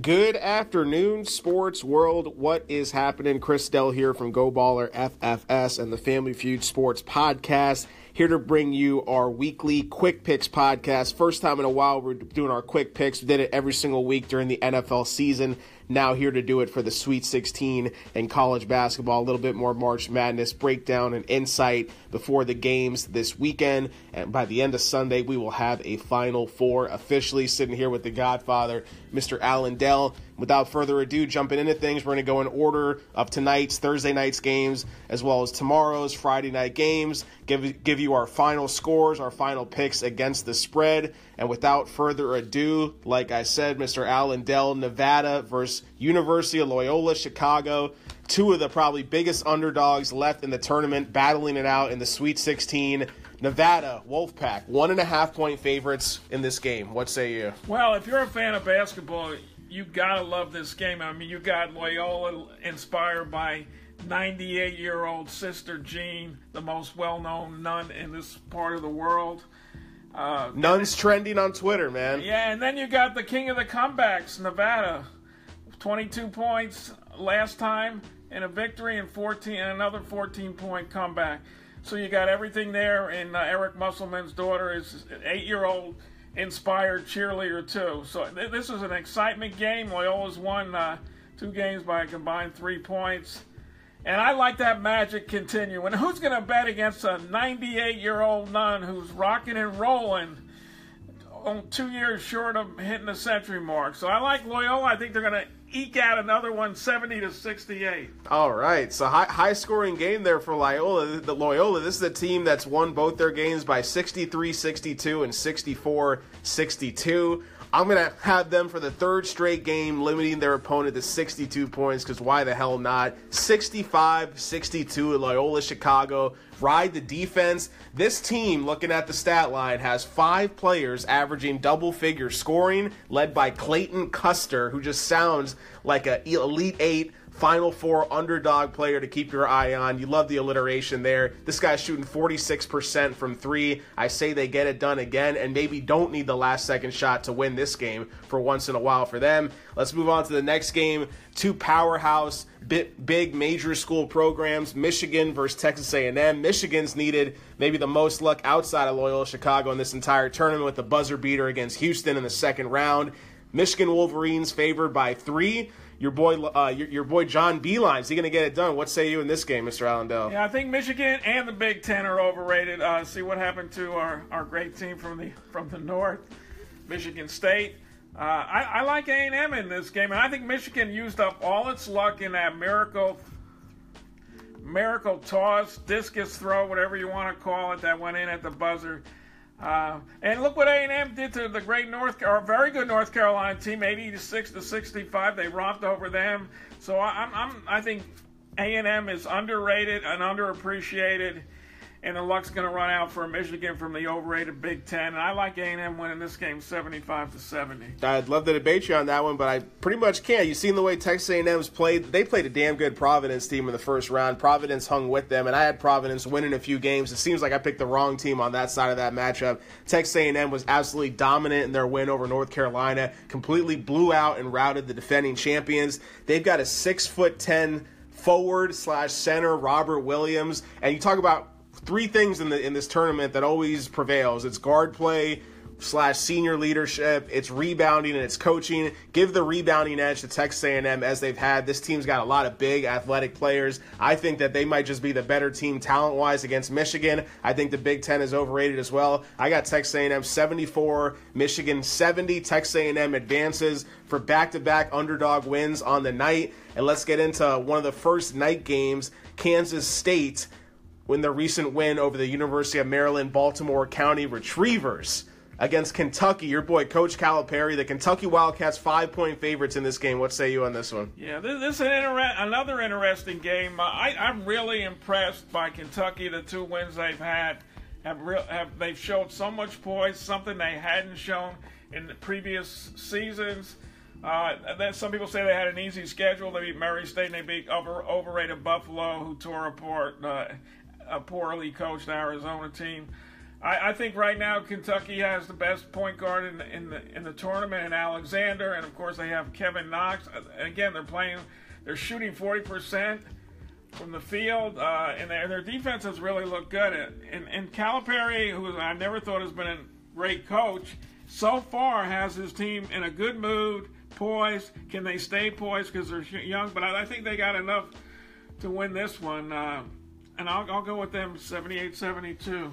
Good afternoon, sports world. What is happening? Chris Dell here from Go Baller FFS and the Family Feud Sports Podcast. Here to bring you our weekly quick picks podcast. First time in a while we're doing our quick picks. We did it every single week during the NFL season now here to do it for the Sweet 16 and college basketball. A little bit more March Madness breakdown and insight before the games this weekend. And by the end of Sunday, we will have a Final Four officially sitting here with the Godfather, Mr. Allen Dell. Without further ado, jumping into things, we're going to go in order of tonight's Thursday night's games as well as tomorrow's Friday night games. Give give you our final scores, our final picks against the spread. And without further ado, like I said, Mr. Allen Dell, Nevada versus University of Loyola Chicago. Two of the probably biggest underdogs left in the tournament, battling it out in the Sweet 16. Nevada, Wolfpack, one and a half point favorites in this game. What say you? Well, if you're a fan of basketball, you gotta love this game. I mean, you got Loyola inspired by 98 year old Sister Jean, the most well known nun in this part of the world. Uh, Nuns trending on Twitter, man. Yeah, and then you got the king of the comebacks, Nevada, 22 points last time in a victory and 14 and another 14 point comeback. So you got everything there, and uh, Eric Musselman's daughter is an eight year old inspired cheerleader too. So th- this is an excitement game. Loyola's won uh, two games by a combined three points. And I like that magic continue. And who's going to bet against a 98 year old nun who's rocking and rolling two years short of hitting the century mark? So I like Loyola. I think they're going to eke out another one 70 to 68. All right. So high, high scoring game there for Loyola. The Loyola, this is a team that's won both their games by 63 62 and 64 62. I'm going to have them for the third straight game, limiting their opponent to 62 points because why the hell not? 65 62 at Loyola Chicago. Ride the defense. This team, looking at the stat line, has five players averaging double figure scoring, led by Clayton Custer, who just sounds like an Elite Eight Final Four underdog player to keep your eye on. You love the alliteration there. This guy's shooting 46% from three. I say they get it done again and maybe don't need the last second shot to win this game for once in a while for them. Let's move on to the next game. Two powerhouse, big major school programs, Michigan versus Texas A&M. Michigan's needed maybe the most luck outside of Loyola Chicago in this entire tournament with the buzzer beater against Houston in the second round. Michigan Wolverines favored by three your boy, uh, your, your, boy John Beilein. Is he going to get it done? What say you in this game, Mr. Allen Dell? Yeah, I think Michigan and the Big Ten are overrated. Uh, see what happened to our, our great team from the from the North, Michigan State. Uh, I, I, like A&M in this game, and I think Michigan used up all its luck in that miracle miracle toss, discus throw, whatever you want to call it, that went in at the buzzer. Uh, and look what A&M did to the great North, or very good North Carolina team, 86 to 65. They romped over them. So I'm, I'm I think A&M is underrated and underappreciated and the luck's going to run out for Michigan from the overrated Big Ten. And I like A&M winning this game 75 to 70. I'd love to debate you on that one, but I pretty much can't. You've seen the way Texas A&M's played. They played a damn good Providence team in the first round. Providence hung with them, and I had Providence winning a few games. It seems like I picked the wrong team on that side of that matchup. Texas A&M was absolutely dominant in their win over North Carolina. Completely blew out and routed the defending champions. They've got a six foot ten forward slash center Robert Williams, and you talk about three things in the in this tournament that always prevails. It's guard play slash senior leadership. It's rebounding and it's coaching. Give the rebounding edge to Texas A&M as they've had. This team's got a lot of big athletic players. I think that they might just be the better team talent wise against Michigan. I think the Big Ten is overrated as well. I got Texas A&M 74, Michigan 70. Texas A&M advances for back-to-back underdog wins on the night. And let's get into one of the first night games. Kansas State win their recent win over the University of Maryland Baltimore County Retrievers against Kentucky. Your boy, Coach Calipari, the Kentucky Wildcats, five point favorites in this game. What say you on this one? Yeah, this, is an inter- another interesting game. Uh, I, I'm really impressed by Kentucky. The two wins they've had have, real, have they've showed so much poise, something they hadn't shown in the previous seasons. Uh, then some people say they had an easy schedule. They beat Murray State and they beat over, overrated Buffalo, who tore apart uh, a poorly coached Arizona team. I, I, think right now Kentucky has the best point guard in the, in the in the tournament, and Alexander, and of course they have Kevin Knox. And again, they're playing, they're shooting forty percent from the field, uh, and their, their defense has really looked good. And, and Calipari, who I never thought has been a great coach, so far has his team in a good mood, poised. Can they stay poised because they're young? But I, I, think they got enough to win this one. Uh, and I'll, I'll go with them 78 72.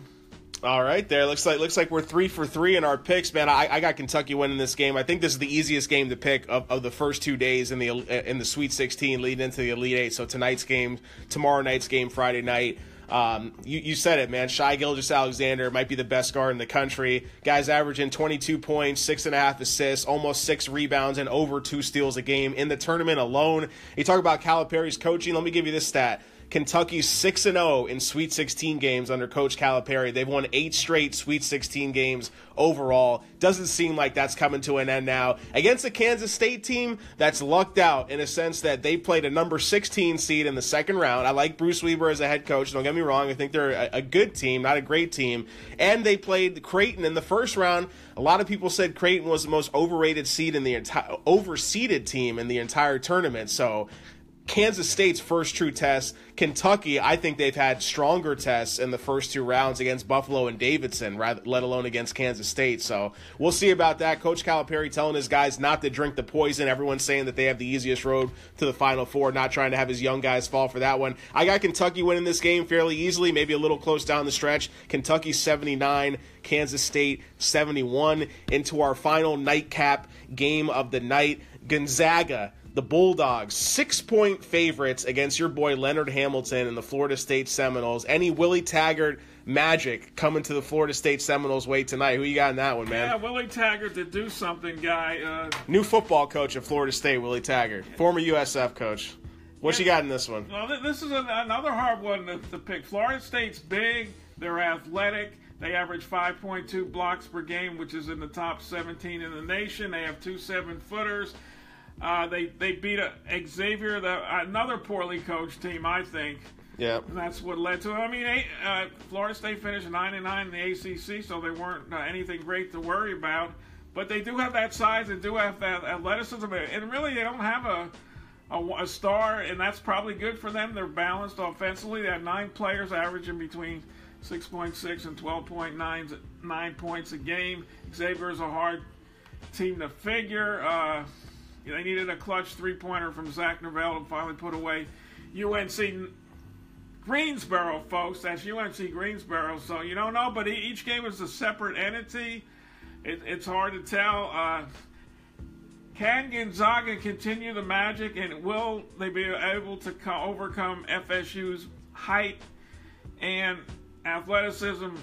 All right, there looks like looks like we're three for three in our picks, man. I, I got Kentucky winning this game. I think this is the easiest game to pick of, of the first two days in the in the Sweet 16 leading into the Elite Eight. So tonight's game, tomorrow night's game, Friday night. Um, you, you said it, man. Shai Gilgeous-Alexander might be the best guard in the country. Guy's averaging 22 points, six and a half assists, almost six rebounds, and over two steals a game in the tournament alone. You talk about Calipari's coaching. Let me give you this stat. Kentucky's 6 and 0 in Sweet 16 games under Coach Calipari. They've won eight straight Sweet 16 games overall. Doesn't seem like that's coming to an end now. Against a Kansas State team that's lucked out in a sense that they played a number 16 seed in the second round. I like Bruce Weber as a head coach. Don't get me wrong. I think they're a, a good team, not a great team. And they played Creighton in the first round. A lot of people said Creighton was the most overrated seed in the entire, overseeded team in the entire tournament. So Kansas State's first true test. Kentucky, I think they've had stronger tests in the first two rounds against Buffalo and Davidson, rather, let alone against Kansas State. So we'll see about that. Coach Calipari telling his guys not to drink the poison. Everyone's saying that they have the easiest road to the Final Four, not trying to have his young guys fall for that one. I got Kentucky winning this game fairly easily, maybe a little close down the stretch. Kentucky 79, Kansas State 71. Into our final nightcap game of the night, Gonzaga the Bulldogs, six point favorites against your boy Leonard Hamilton and the Florida State Seminoles. Any Willie Taggart magic coming to the Florida State Seminoles way tonight? Who you got in that one, man? Yeah, Willie Taggart to do something, guy. Uh, New football coach at Florida State, Willie Taggart, former USF coach. What yeah, you got in this one? Well, this is another hard one to, to pick. Florida State's big. They're athletic. They average 5.2 blocks per game, which is in the top 17 in the nation. They have two seven footers. Uh, they they beat a, Xavier, the, another poorly coached team, I think. Yeah. That's what led to it. I mean, eight, uh, Florida State finished 99 in the ACC, so they weren't uh, anything great to worry about. But they do have that size and do have that athleticism, and really they don't have a, a, a star, and that's probably good for them. They're balanced offensively. They have nine players averaging between 6.6 and 12.9 nine points a game. Xavier is a hard team to figure. Uh, they needed a clutch three pointer from Zach Norvell to finally put away UNC Greensboro, folks. That's UNC Greensboro. So you don't know, but each game is a separate entity. It, it's hard to tell. Uh, can Gonzaga continue the magic, and will they be able to co- overcome FSU's height and athleticism?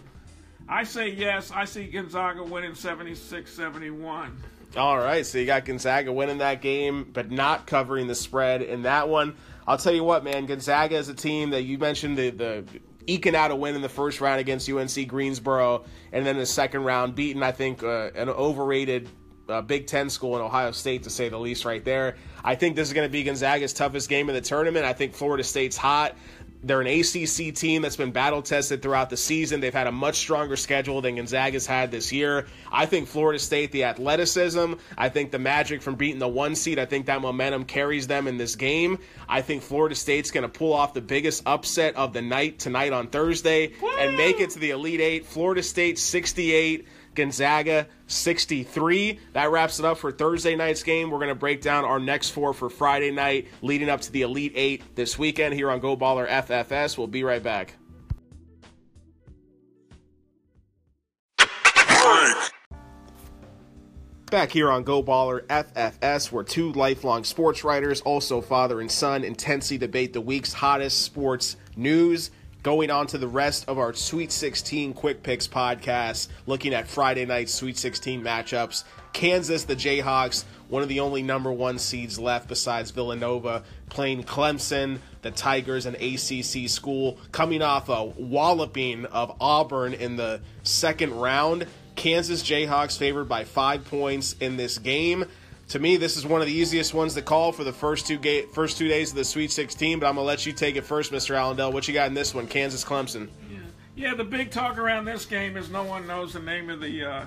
I say yes. I see Gonzaga winning 76 71. All right, so you got Gonzaga winning that game, but not covering the spread in that one. I'll tell you what, man, Gonzaga is a team that you mentioned the the eking out a win in the first round against UNC Greensboro, and then the second round beating, I think, uh, an overrated uh, Big Ten school in Ohio State, to say the least, right there. I think this is going to be Gonzaga's toughest game in the tournament. I think Florida State's hot. They're an ACC team that's been battle tested throughout the season. They've had a much stronger schedule than Gonzaga's had this year. I think Florida State, the athleticism, I think the magic from beating the one seed, I think that momentum carries them in this game. I think Florida State's going to pull off the biggest upset of the night tonight on Thursday Woo! and make it to the Elite Eight. Florida State 68, Gonzaga 63. That wraps it up for Thursday night's game. We're going to break down our next four for Friday night, leading up to the Elite Eight this weekend here on Go Baller FFS. We'll be right back. Back here on Go Baller FFS, where two lifelong sports writers, also father and son, intensely debate the week's hottest sports news going on to the rest of our Sweet 16 Quick Picks podcast, looking at Friday night Sweet 16 matchups. Kansas, the Jayhawks, one of the only number one seeds left besides Villanova, playing Clemson, the Tigers, an ACC school, coming off a walloping of Auburn in the second round. Kansas Jayhawks favored by five points in this game to me, this is one of the easiest ones to call for the first two ga- first two days of the Sweet 16. But I'm gonna let you take it first, Mr. Allen Dell. What you got in this one, Kansas Clemson? Yeah, Yeah, the big talk around this game is no one knows the name of the uh,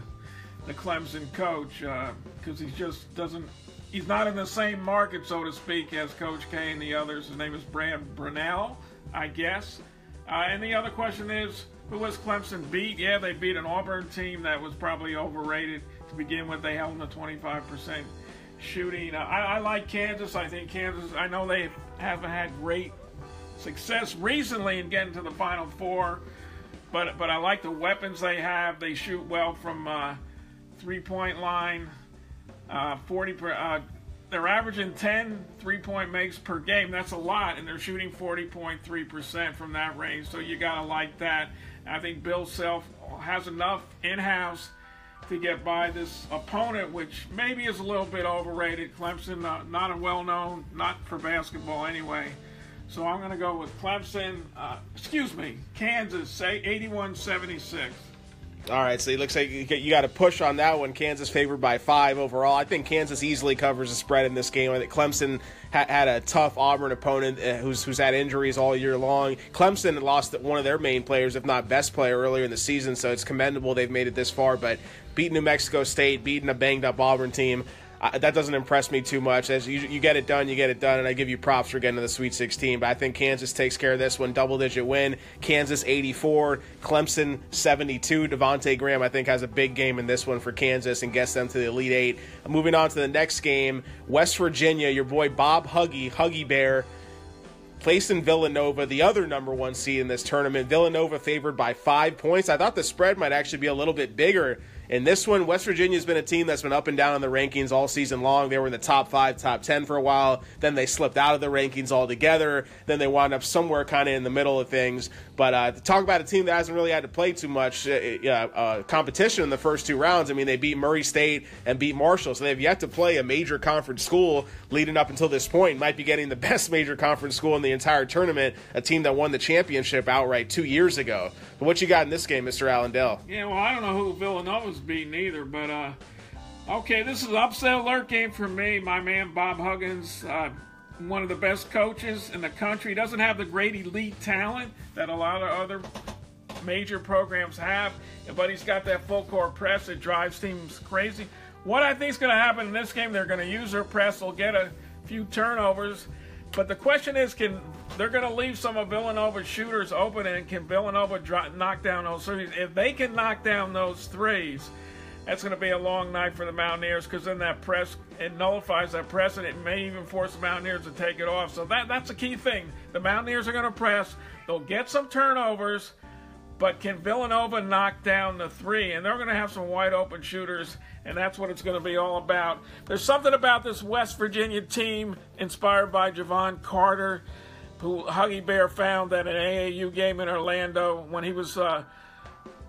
the Clemson coach because uh, he just doesn't. He's not in the same market, so to speak, as Coach K and the others. His name is Brad Brownell, I guess. Uh, and the other question is, who was Clemson beat? Yeah, they beat an Auburn team that was probably overrated to begin with. They held them to 25% shooting. I, I like Kansas. I think Kansas. I know they haven't had great success recently in getting to the Final Four, but but I like the weapons they have. They shoot well from uh, three-point line. Uh, 40 per, uh, they're averaging 10 three-point makes per game. That's a lot, and they're shooting 40.3% from that range. So you gotta like that. I think Bill Self has enough in-house to get by this opponent, which maybe is a little bit overrated. Clemson, uh, not a well-known, not for basketball anyway. So I'm going to go with Clemson. Uh, excuse me, Kansas. Say 81-76. All right, so it looks like you got to push on that one. Kansas favored by five overall. I think Kansas easily covers the spread in this game. I think Clemson ha- had a tough Auburn opponent uh, who's who's had injuries all year long. Clemson lost one of their main players, if not best player, earlier in the season, so it's commendable they've made it this far. But beating New Mexico State, beating a banged up Auburn team, uh, that doesn't impress me too much. As you, you, get it done, you get it done, and I give you props for getting to the Sweet 16. But I think Kansas takes care of this one, double digit win. Kansas 84, Clemson 72. Devonte Graham, I think, has a big game in this one for Kansas and gets them to the Elite Eight. Moving on to the next game, West Virginia, your boy Bob Huggy, Huggy Bear placed in Villanova, the other number one seed in this tournament. Villanova favored by five points. I thought the spread might actually be a little bit bigger in this one, West Virginia's been a team that's been up and down in the rankings all season long. They were in the top five, top 10 for a while. Then they slipped out of the rankings altogether. Then they wound up somewhere kind of in the middle of things. But uh, talk about a team that hasn't really had to play too much uh, uh, competition in the first two rounds, I mean, they beat Murray State and beat Marshall. So they've yet to play a major conference school leading up until this point. Might be getting the best major conference school in the entire tournament, a team that won the championship outright two years ago. But what you got in this game, Mr. Allen Dell? Yeah, well, I don't know who Villanova's beaten either, but uh, okay, this is upset alert game for me. My man Bob Huggins, uh, one of the best coaches in the country, doesn't have the great elite talent that a lot of other major programs have, but he's got that full court press that drives teams crazy. What I think is going to happen in this game, they're going to use their press, they'll get a few turnovers, but the question is, can they're going to leave some of Villanova's shooters open, and can Villanova drop, knock down those threes? If they can knock down those threes, that's going to be a long night for the Mountaineers because then that press it nullifies that press, and it may even force the Mountaineers to take it off. So that that's a key thing. The Mountaineers are going to press. They'll get some turnovers, but can Villanova knock down the three? And they're going to have some wide open shooters and that's what it's going to be all about. There's something about this West Virginia team inspired by Jevon Carter, who Huggy Bear found at an AAU game in Orlando when he was uh,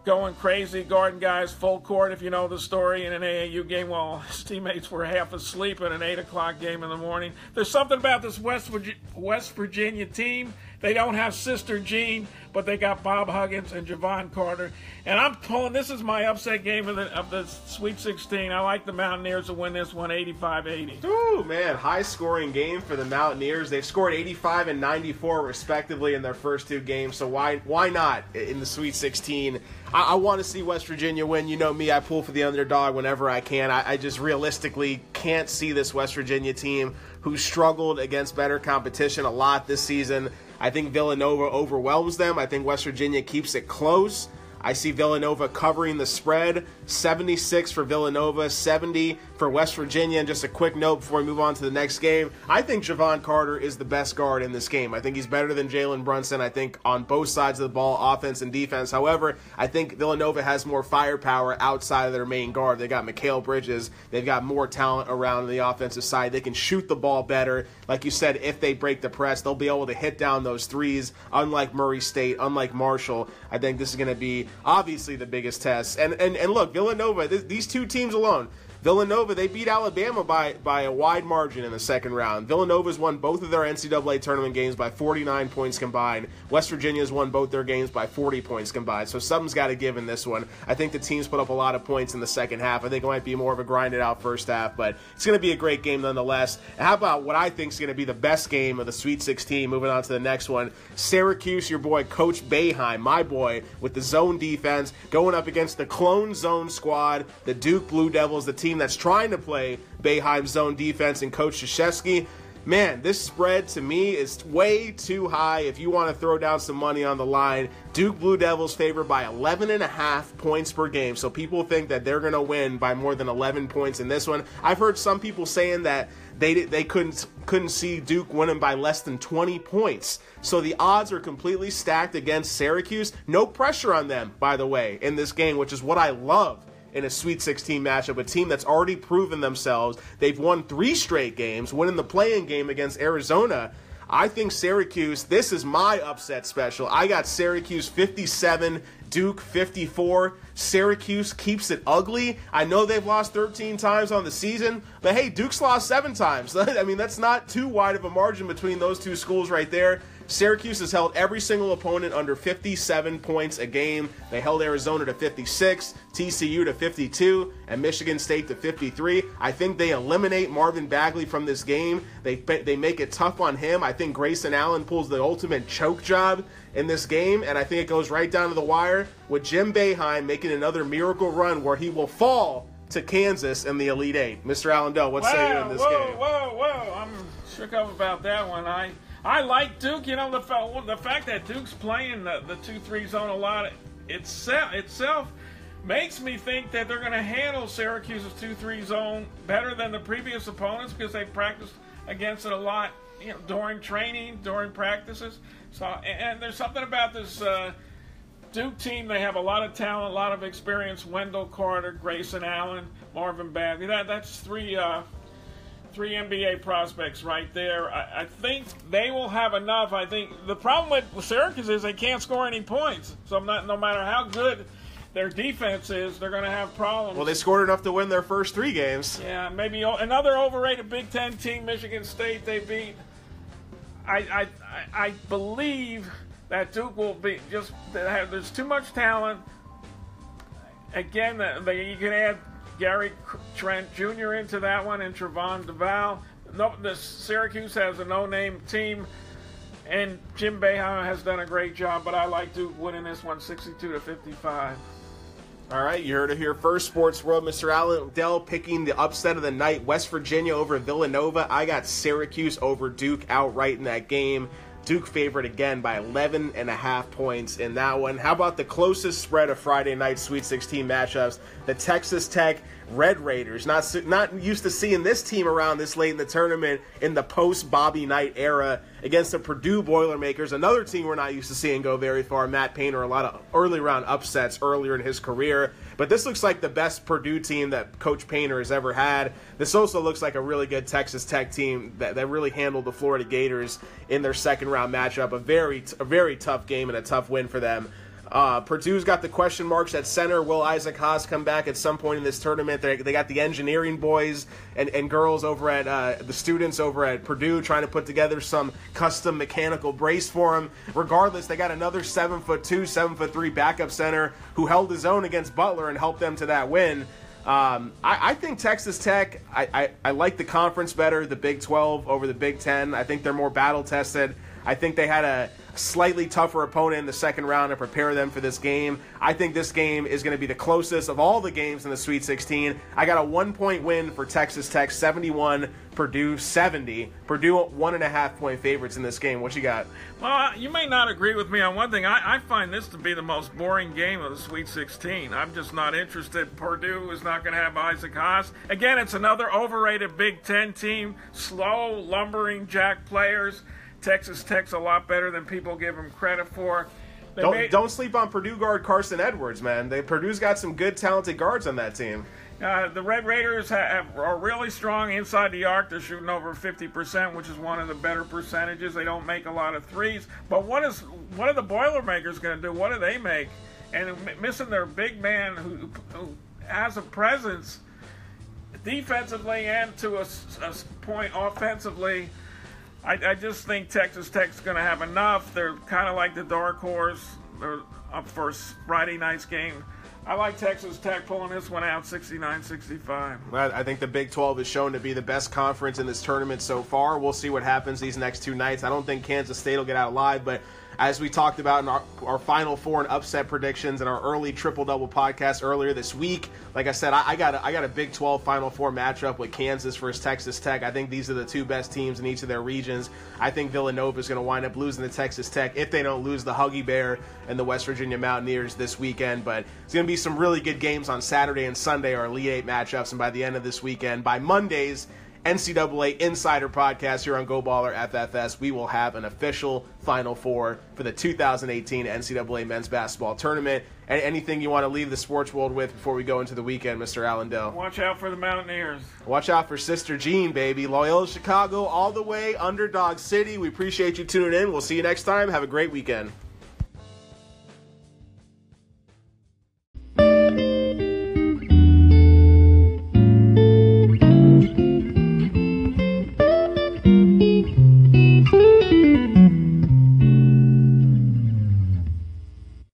going crazy, guarding guys full court, if you know the story, in an AAU game while his teammates were half asleep at an 8 o'clock game in the morning. There's something about this West West Virginia team. They don't have Sister Jean, but they got Bob Huggins and Jevon Carter. And I'm pulling, this is my upset game of the, of the Sweet 16. I like the Mountaineers to win this one 85 80. Ooh, man, high scoring game for the Mountaineers. They've scored 85 and 94 respectively in their first two games, so why, why not in the Sweet 16? I, I want to see West Virginia win. You know me, I pull for the underdog whenever I can. I, I just realistically can't see this West Virginia team who struggled against better competition a lot this season. I think Villanova overwhelms them. I think West Virginia keeps it close. I see Villanova covering the spread. 76 for Villanova, 70 for West Virginia. And just a quick note before we move on to the next game I think Jevon Carter is the best guard in this game. I think he's better than Jalen Brunson. I think on both sides of the ball, offense and defense. However, I think Villanova has more firepower outside of their main guard. They got Mikal Bridges, they've got more talent around the offensive side. They can shoot the ball better. Like you said, if they break the press, they'll be able to hit down those threes, unlike Murray State, unlike Marshall. I think this is going to be obviously the biggest test. And, and, and look, Villanova, th- these two teams alone, Villanova, they beat Alabama by, by a wide margin in the second round. Villanova's won both of their NCAA tournament games by 49 points combined. West Virginia's won both their games by 40 points combined. So something's got to give in this one. I think the teams put up a lot of points in the second half. I think it might be more of a grinded out first half, but it's going to be a great game nonetheless. How about what I think is going to be the best game of the Sweet 16? Moving on to the next one. Syracuse, your boy Coach Boeheim, my boy, with the zone defense, going up against the clone zone squad, the Duke Blue Devils, the team that's trying to play Boeheim's zone defense and Coach Krzyzewski. Man, this spread to me is way too high if you want to throw down some money on the line. Duke Blue Devils favored by 11 and a half points per game. So people think that they're going to win by more than 11 points in this one. I've heard some people saying that they they couldn't couldn't see Duke winning by less than 20 points. So the odds are completely stacked against Syracuse. No pressure on them, by the way, in this game, which is what I love in a Sweet 16 matchup, a team that's already proven themselves. They've won three straight games, winning the playing game against Arizona. I think Syracuse, this is my upset special. I got Syracuse 57, Duke 54. Syracuse keeps it ugly. I know they've lost 13 times on the season, but hey, Duke's lost seven times. I mean, that's not too wide of a margin between those two schools right there. Syracuse has held every single opponent under 57 points a game. They held Arizona to 56, TCU to 52, and Michigan State to 53. I think they eliminate Marvin Bagley from this game. They they make it tough on him. I think Grayson Allen pulls the ultimate choke job in this game, and I think it goes right down to the wire with Jim Boeheim making another miracle run where he will fall to Kansas in the Elite Eight. Mr. Allen Dell, what say you in this whoa, game? Whoa, whoa, whoa! I'm shook up about that one. I I like Duke. You know the the fact that Duke's playing the the two three zone a lot itself itself makes me think that they're going to handle Syracuse's two three zone better than the previous opponents because they practiced against it a lot. You know, during training, during practices. So, and there's something about this uh, Duke team. They have a lot of talent, a lot of experience. Wendell Carter, Grayson Allen, Marvin Bagley. That that's three uh, three NBA prospects right there. I, I, think they will have enough. I think the problem with Syracuse is they can't score any points. So I'm not, no matter how good their defense is, they're going to have problems. Well, they scored enough to win their first three games. Yeah, maybe another overrated Big Ten team, Michigan State. They beat. I I I believe that Duke will be just. There's too much talent. Again, they, you can add Gary Trent Jr. into that one and Trevon Duval. No, the Syracuse has a no-name team, and Jim Boeheim has done a great job. But I like Duke winning this one, 62 to 55. All right, you heard it here first. Sports World, Mr. Allen Dell picking the upset of the night. West Virginia over Villanova. I got Syracuse over Duke outright in that game. Duke favored again by 11 and a half points in that one. How about the closest spread of Friday night Sweet 16 matchups? The Texas Tech Red Raiders. Not not used to seeing this team around this late in the tournament in the post Bobby Knight era against the Purdue Boilermakers, another team we're not used to seeing go very far. Matt Painter, a lot of early round upsets earlier in his career. But this looks like the best Purdue team that Coach Painter has ever had. This also looks like a really good Texas Tech team that, that really handled the Florida Gators in their second round matchup. A very, a very tough game and a tough win for them. Uh, Purdue's got the question marks at center. Will Isaac Haas come back at some point in this tournament? They, they got the engineering boys and, and girls over at uh, the students over at Purdue trying to put together some custom mechanical brace for him. Regardless, they got another seven foot two, seven foot three backup center who held his own against Butler and helped them to that win. Um, I, I, think Texas Tech, I, I, I like the conference better, the Big 12 over the Big 10. I think they're more battle tested. I think they had a slightly tougher opponent in the second round to prepare them for this game. I think this game is going to be the closest of all the games in the Sweet 16. I got a one point win for Texas Tech, 71, Purdue 70. Purdue one and a half point favorites in this game. What you got? Well, you may not agree with me on one thing. I, I find this to be the most boring game of the Sweet 16. I'm just not interested. Purdue is not going to have Isaac Haas. Again, it's another overrated Big Ten team, slow, lumbering jack players. Texas Tech's a lot better than people give them credit for. They don't made, don't sleep on Purdue guard Carson Edwards, man. They Purdue's got some good, talented guards on that team. Uh, the Red Raiders have, are really strong inside the arc. They're shooting over 50%, which is one of the better percentages. They don't make a lot of threes. But what is what are the Boilermakers going to do? What do they make? And missing their big man who, who has a presence defensively and to a, a point offensively. I, I, just think Texas Tech's going to have enough. They're kind of like the dark horse. They're up for Friday night's game. I like Texas Tech pulling this one out 69 65. I think the Big 12 has shown to be the best conference in this tournament so far. We'll see what happens these next two nights. I don't think Kansas State will get out alive, but as we talked about in our, our final four and upset predictions and our early triple double podcast earlier this week. Like I said, I, I, got a, I got a Big 12 Final Four matchup with Kansas versus Texas Tech. I think these are the two best teams in each of their regions. I think Villanova is going to wind up losing to Texas Tech if they don't lose the Huggy Bear and the West Virginia Mountaineers this weekend. But it's going to be some really good games on Saturday and Sunday, our Elite Eight matchups. And by the end of this weekend, by Mondays, NCAA Insider Podcast here on Go Baller FFS. We will have an official Final Four for the 2018 NCAA Men's Basketball Tournament. And anything you want to leave the sports world with before we go into the weekend, Mr. Allen Dell? Watch out for the Mountaineers. Watch out for Sister Jean, baby. Loyola Chicago all the way, underdog city. We appreciate you tuning in. We'll see you next time. Have a great weekend.